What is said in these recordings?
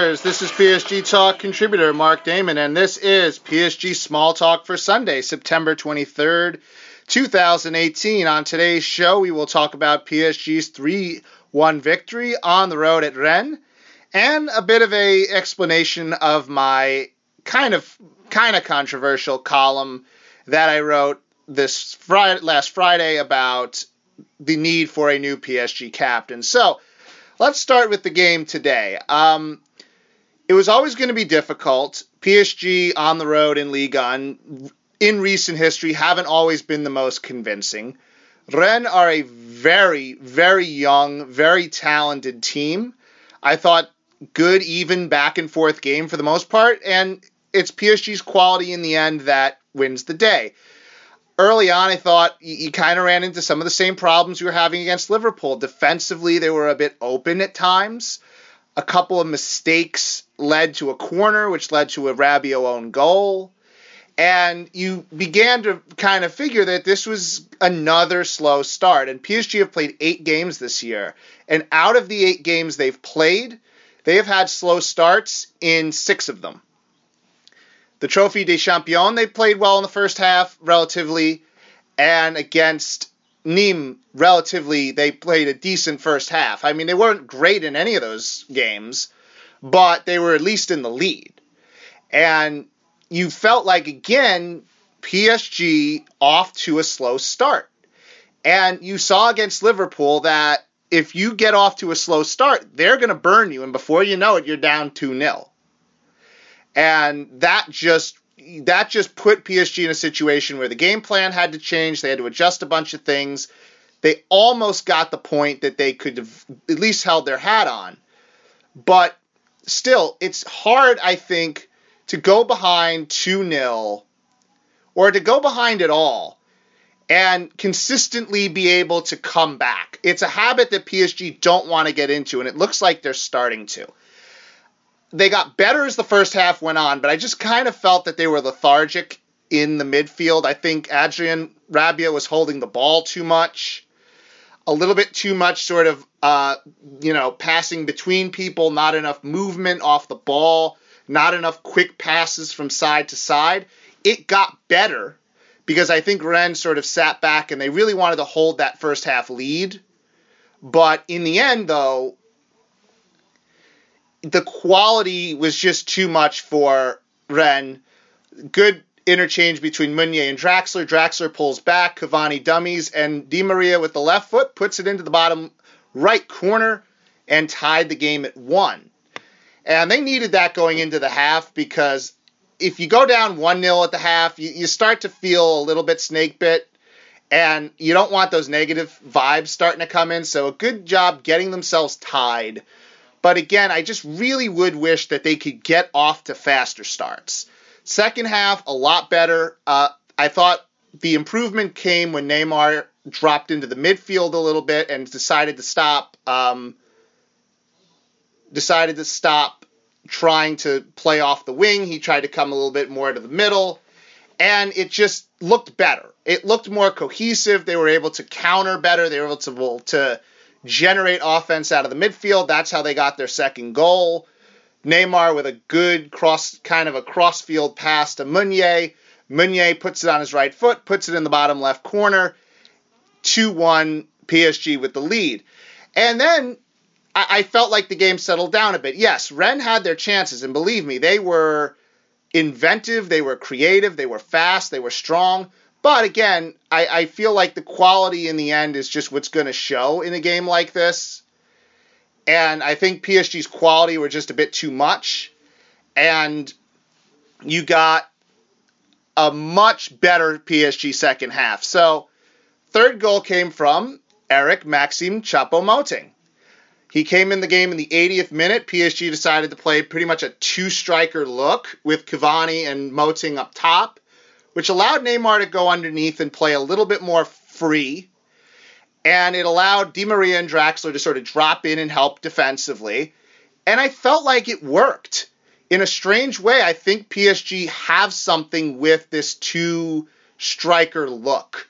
Listeners. This is PSG Talk contributor Mark Damon, and this is PSG Small Talk for Sunday, September 23rd, 2018. On today's show, we will talk about PSG's 3 1 victory on the road at Rennes and a bit of a explanation of my kind of kind of controversial column that I wrote this Friday, last Friday about the need for a new PSG captain. So, let's start with the game today. Um, it was always going to be difficult. PSG on the road in Ligue 1 in recent history haven't always been the most convincing. Rennes are a very, very young, very talented team. I thought good, even back and forth game for the most part, and it's PSG's quality in the end that wins the day. Early on, I thought you, you kind of ran into some of the same problems you were having against Liverpool. Defensively, they were a bit open at times. A couple of mistakes led to a corner, which led to a Rabiot own goal. And you began to kind of figure that this was another slow start. And PSG have played eight games this year. And out of the eight games they've played, they have had slow starts in six of them. The Trophy des Champions, they played well in the first half, relatively. And against Nîmes, relatively, they played a decent first half. I mean, they weren't great in any of those games, but they were at least in the lead. And you felt like, again, PSG off to a slow start. And you saw against Liverpool that if you get off to a slow start, they're going to burn you. And before you know it, you're down 2 0. And that just that just put PSG in a situation where the game plan had to change. They had to adjust a bunch of things. They almost got the point that they could have at least held their hat on. But still, it's hard, I think, to go behind 2 0 or to go behind at all and consistently be able to come back. It's a habit that PSG don't want to get into, and it looks like they're starting to they got better as the first half went on, but I just kind of felt that they were lethargic in the midfield. I think Adrien Rabiot was holding the ball too much, a little bit too much sort of, uh, you know, passing between people, not enough movement off the ball, not enough quick passes from side to side. It got better because I think Rennes sort of sat back and they really wanted to hold that first half lead. But in the end, though, the quality was just too much for Rennes. Good interchange between Meunier and Draxler. Draxler pulls back, Cavani dummies, and Di Maria with the left foot puts it into the bottom right corner and tied the game at one. And they needed that going into the half because if you go down 1 0 at the half, you, you start to feel a little bit snake bit. And you don't want those negative vibes starting to come in. So, a good job getting themselves tied but again, I just really would wish that they could get off to faster starts. Second half, a lot better. Uh, I thought the improvement came when Neymar dropped into the midfield a little bit and decided to stop. Um, decided to stop trying to play off the wing. He tried to come a little bit more to the middle, and it just looked better. It looked more cohesive. They were able to counter better. They were able to, to generate offense out of the midfield. That's how they got their second goal. Neymar with a good cross, kind of a crossfield pass to Meunier. Meunier puts it on his right foot, puts it in the bottom left corner. 2 1 PSG with the lead. And then I, I felt like the game settled down a bit. Yes, Rennes had their chances, and believe me, they were inventive, they were creative, they were fast, they were strong. But again, I, I feel like the quality in the end is just what's going to show in a game like this. And I think PSG's quality were just a bit too much. And you got a much better PSG second half. So, third goal came from Eric Maxim Choupo-Moting. He came in the game in the 80th minute. PSG decided to play pretty much a two striker look with Cavani and Moting up top which allowed Neymar to go underneath and play a little bit more free. And it allowed Di Maria and Draxler to sort of drop in and help defensively. And I felt like it worked. In a strange way, I think PSG have something with this two striker look.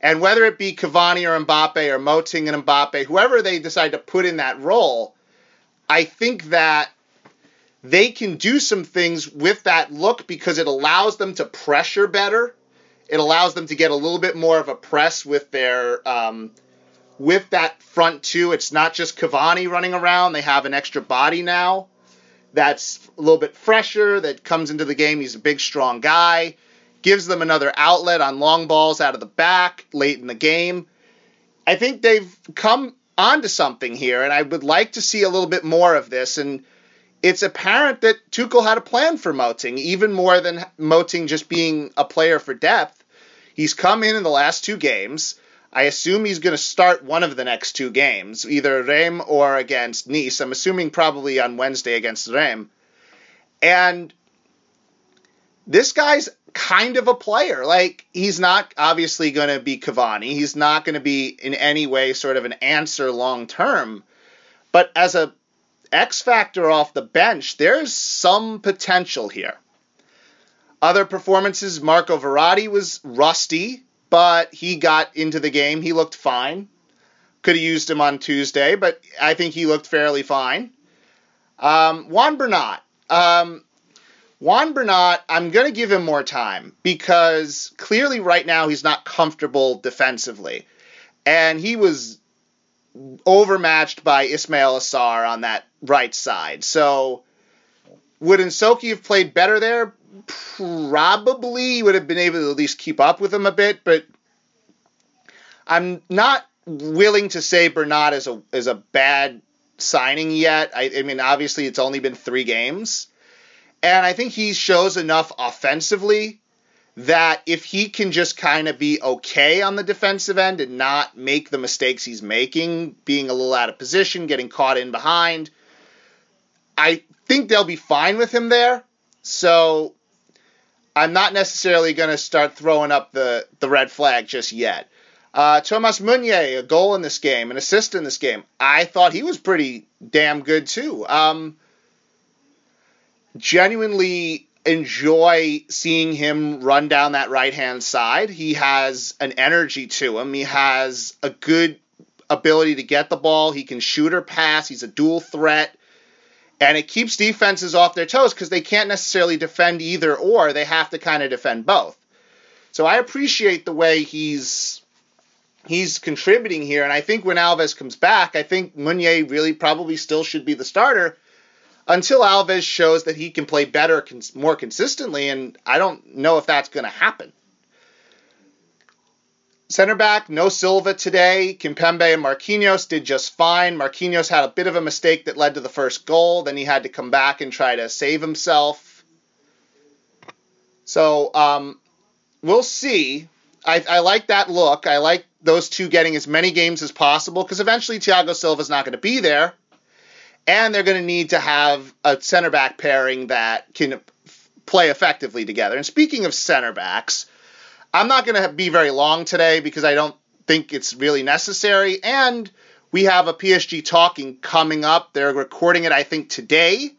And whether it be Cavani or Mbappe or Moting and Mbappe, whoever they decide to put in that role, I think that they can do some things with that look because it allows them to pressure better. It allows them to get a little bit more of a press with their um, with that front two. It's not just Cavani running around; they have an extra body now that's a little bit fresher. That comes into the game. He's a big, strong guy. Gives them another outlet on long balls out of the back late in the game. I think they've come onto something here, and I would like to see a little bit more of this. And it's apparent that Tuchel had a plan for Moting, even more than Moting just being a player for depth. He's come in in the last two games. I assume he's going to start one of the next two games, either Reims or against Nice. I'm assuming probably on Wednesday against Reims. And this guy's kind of a player. Like, he's not obviously going to be Cavani. He's not going to be in any way sort of an answer long term. But as a X factor off the bench, there's some potential here. Other performances, Marco Verratti was rusty, but he got into the game. He looked fine. Could have used him on Tuesday, but I think he looked fairly fine. Um, Juan Bernat. Um, Juan Bernat, I'm going to give him more time because clearly right now he's not comfortable defensively. And he was overmatched by Ismaila Sarr on that right side. So would Nsoki have played better there? Probably would have been able to at least keep up with him a bit, but I'm not willing to say Bernat is a is a bad signing yet. I, I mean, obviously it's only been three games, and I think he shows enough offensively that if he can just kind of be okay on the defensive end and not make the mistakes he's making, being a little out of position, getting caught in behind, I think they'll be fine with him there. So I'm not necessarily going to start throwing up the, the red flag just yet. Uh, Thomas Meunier, a goal in this game, an assist in this game. I thought he was pretty damn good too. Um, genuinely enjoy seeing him run down that right hand side. He has an energy to him. He has a good ability to get the ball. He can shoot or pass. He's a dual threat. And it keeps defenses off their toes because they can't necessarily defend either or. They have to kind of defend both. So I appreciate the way he's he's contributing here. And I think when Alves comes back, I think Meunier really probably still should be the starter until Alves shows that he can play better, more consistently, and I don't know if that's going to happen. Center back, no Silva today. Kimpembe and Marquinhos did just fine. Marquinhos had a bit of a mistake that led to the first goal. Then he had to come back and try to save himself. So um, we'll see. I, I, like that look. I like those two getting as many games as possible because eventually Thiago Silva's not going to be there and they're going to need to have a center back pairing that can play effectively together. And speaking of center backs, I'm not going to be very long today because I don't think it's really necessary. And we have a PSG talking coming up. They're recording it, I think, today.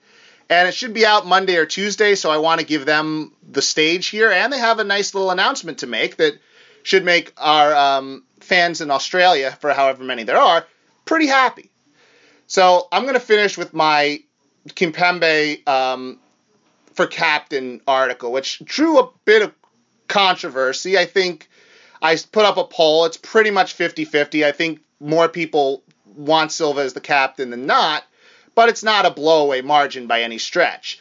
And it should be out Monday or Tuesday, so I want to give them the stage here. And they have a nice little announcement to make that should make our um, fans in Australia, for however many there are, pretty happy. So I'm going to finish with my Kimpembe um, for captain article, which drew a bit of controversy. I think I put up a poll. It's pretty much 50 50. I think more people want Silva as the captain than not, but it's not a blowaway margin by any stretch.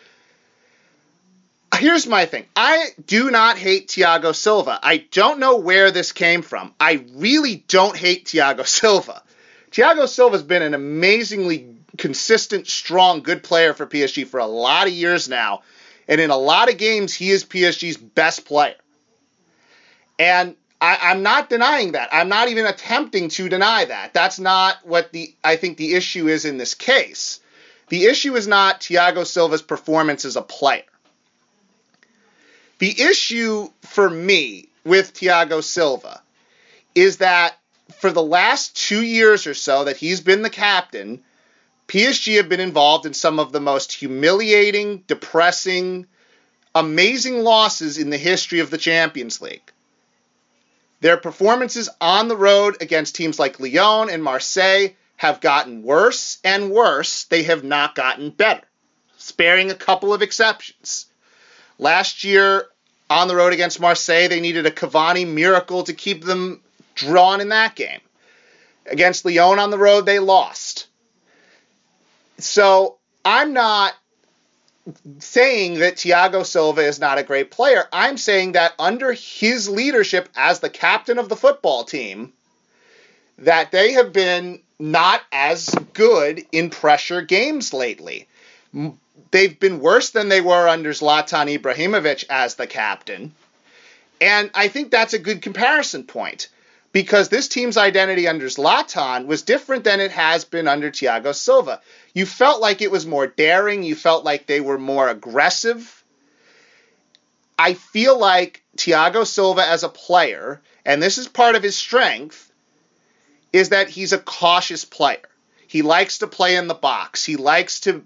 Here's my thing. I do not hate Thiago Silva. I don't know where this came from. I really don't hate Thiago Silva. Thiago Silva's been an amazingly consistent, strong, good player for PSG for a lot of years now. And in a lot of games, he is PSG's best player. And I, am not denying that. I'm not even attempting to deny that. That's not what the I think the issue is in this case. The issue is not Thiago Silva's performance as a player. The issue for me with Thiago Silva is that for the last two years or so that he's been the captain, PSG have been involved in some of the most humiliating, depressing, amazing losses in the history of the Champions League. Their performances on the road against teams like Lyon and Marseille have gotten worse and worse. They have not gotten better. sparing a couple of exceptions. Last year on the road against Marseille, they needed a Cavani miracle to keep them drawn in that game. Against Lyon on the road, they lost. So I'm not saying that Thiago Silva is not a great player. I'm saying that under his leadership as the captain of the football team, that they have been not as good in pressure games lately. They've been worse than they were under Zlatan Ibrahimovic as the captain. And I think that's a good comparison point because this team's identity under Zlatan was different than it has been under Thiago Silva. You felt like it was more daring, you felt like they were more aggressive. I feel like Thiago Silva as a player, and this is part of his strength, is that he's a cautious player. He likes to play in the box. He likes to,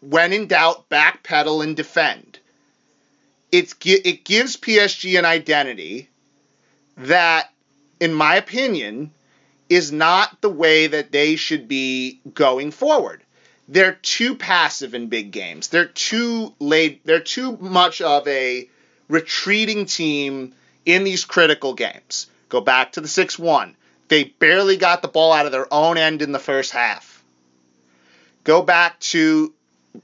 when in doubt, backpedal and defend. It's, it gives PSG an identity that in my opinion, is not the way that they should be going forward. They're too passive in big games. They're too late. They're too much of a retreating team in these critical games. Go back to the 6 1. They barely got the ball out of their own end in the first half. Go back to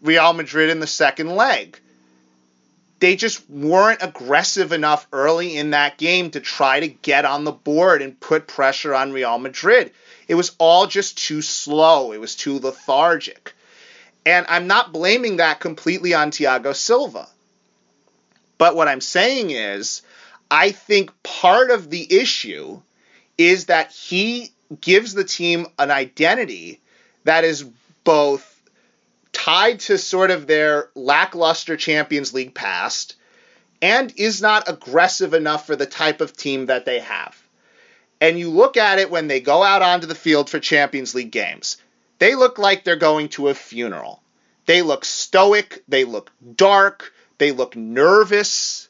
Real Madrid in the second leg they just weren't aggressive enough early in that game to try to get on the board and put pressure on Real Madrid. It was all just too slow. It was too lethargic. And I'm not blaming that completely on Thiago Silva. But what I'm saying is, I think part of the issue is that he gives the team an identity that is both tied to sort of their lackluster Champions League past and is not aggressive enough for the type of team that they have. And you look at it when they go out onto the field for Champions League games. They look like they're going to a funeral. They look stoic, they look dark, they look nervous,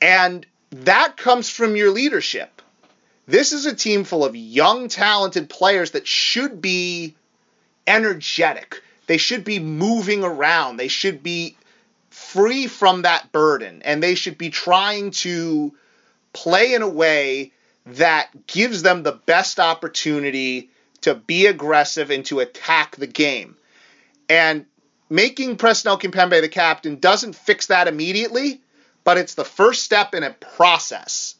and that comes from your leadership. This is a team full of young, talented players that should be energetic. They should be moving around. They should be free from that burden and they should be trying to play in a way that gives them the best opportunity to be aggressive and to attack the game. And making Presnel Kimpembe the captain doesn't fix that immediately, but it's the first step in a process.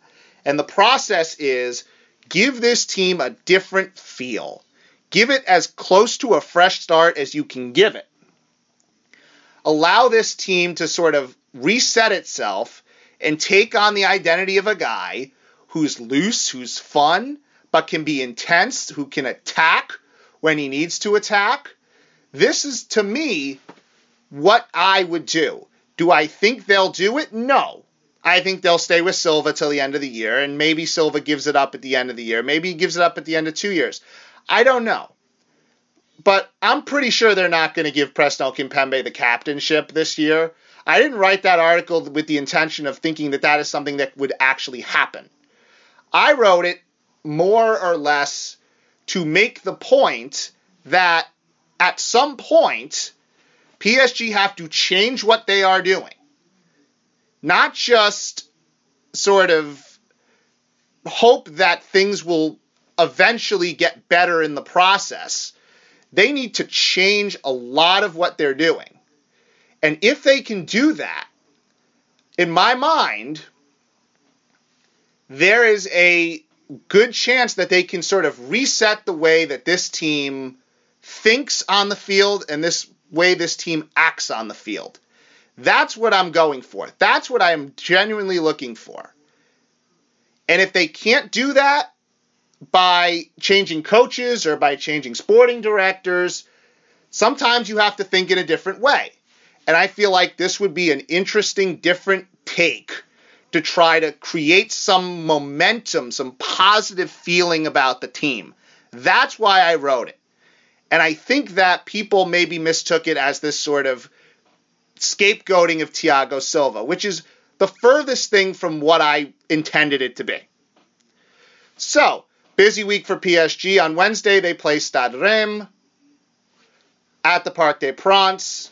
And the process is give this team a different feel. Give it as close to a fresh start as you can give it. Allow this team to sort of reset itself and take on the identity of a guy who's loose, who's fun, but can be intense, who can attack when he needs to attack. This is, to me, what I would do. Do I think they'll do it? No. I think they'll stay with Silva till the end of the year, and maybe Silva gives it up at the end of the year. Maybe he gives it up at the end of two years. I don't know. But I'm pretty sure they're not going to give Presnel Kimpembe the captainship this year. I didn't write that article with the intention of thinking that that is something that would actually happen. I wrote it more or less to make the point that at some point, PSG have to change what they are doing. Not just sort of hope that things will eventually get better in the process. They need to change a lot of what they're doing. And if they can do that, in my mind, there is a good chance that they can sort of reset the way that this team thinks on the field and this way this team acts on the field. That's what I'm going for. That's what I am genuinely looking for. And if they can't do that, by changing coaches or by changing sporting directors. Sometimes you have to think in a different way. And I feel like this would be an interesting, different take to try to create some momentum, some positive feeling about the team. That's why I wrote it. And I think that people maybe mistook it as this sort of scapegoating of Thiago Silva, which is the furthest thing from what I intended it to be. So, Busy week for PSG. On Wednesday, they play Stade Reims at the Parc des Princes.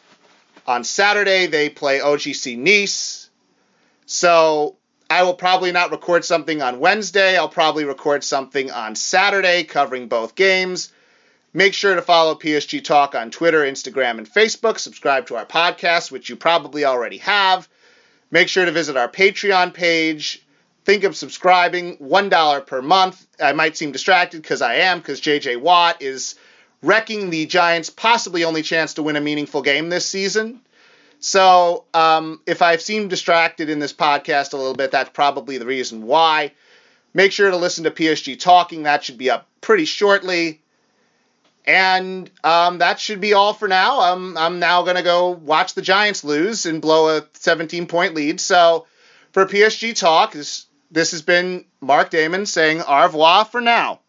On Saturday, they play OGC Nice. So I will probably not record something on Wednesday. I'll probably record something on Saturday covering both games. Make sure to follow PSG Talk on Twitter, Instagram, and Facebook. Subscribe to our podcast, which you probably already have. Make sure to visit our Patreon page. Think of subscribing, $1 per month. I might seem distracted because I am, because JJ Watt is wrecking the Giants' possibly only chance to win a meaningful game this season. So um, if I've seemed distracted in this podcast a little bit, that's probably the reason why. Make sure to listen to PSG Talking. That should be up pretty shortly. And um, that should be all for now. I'm, I'm now going to go watch the Giants lose and blow a 17 point lead. So for PSG Talk, this, this has been Mark Damon saying au revoir for now.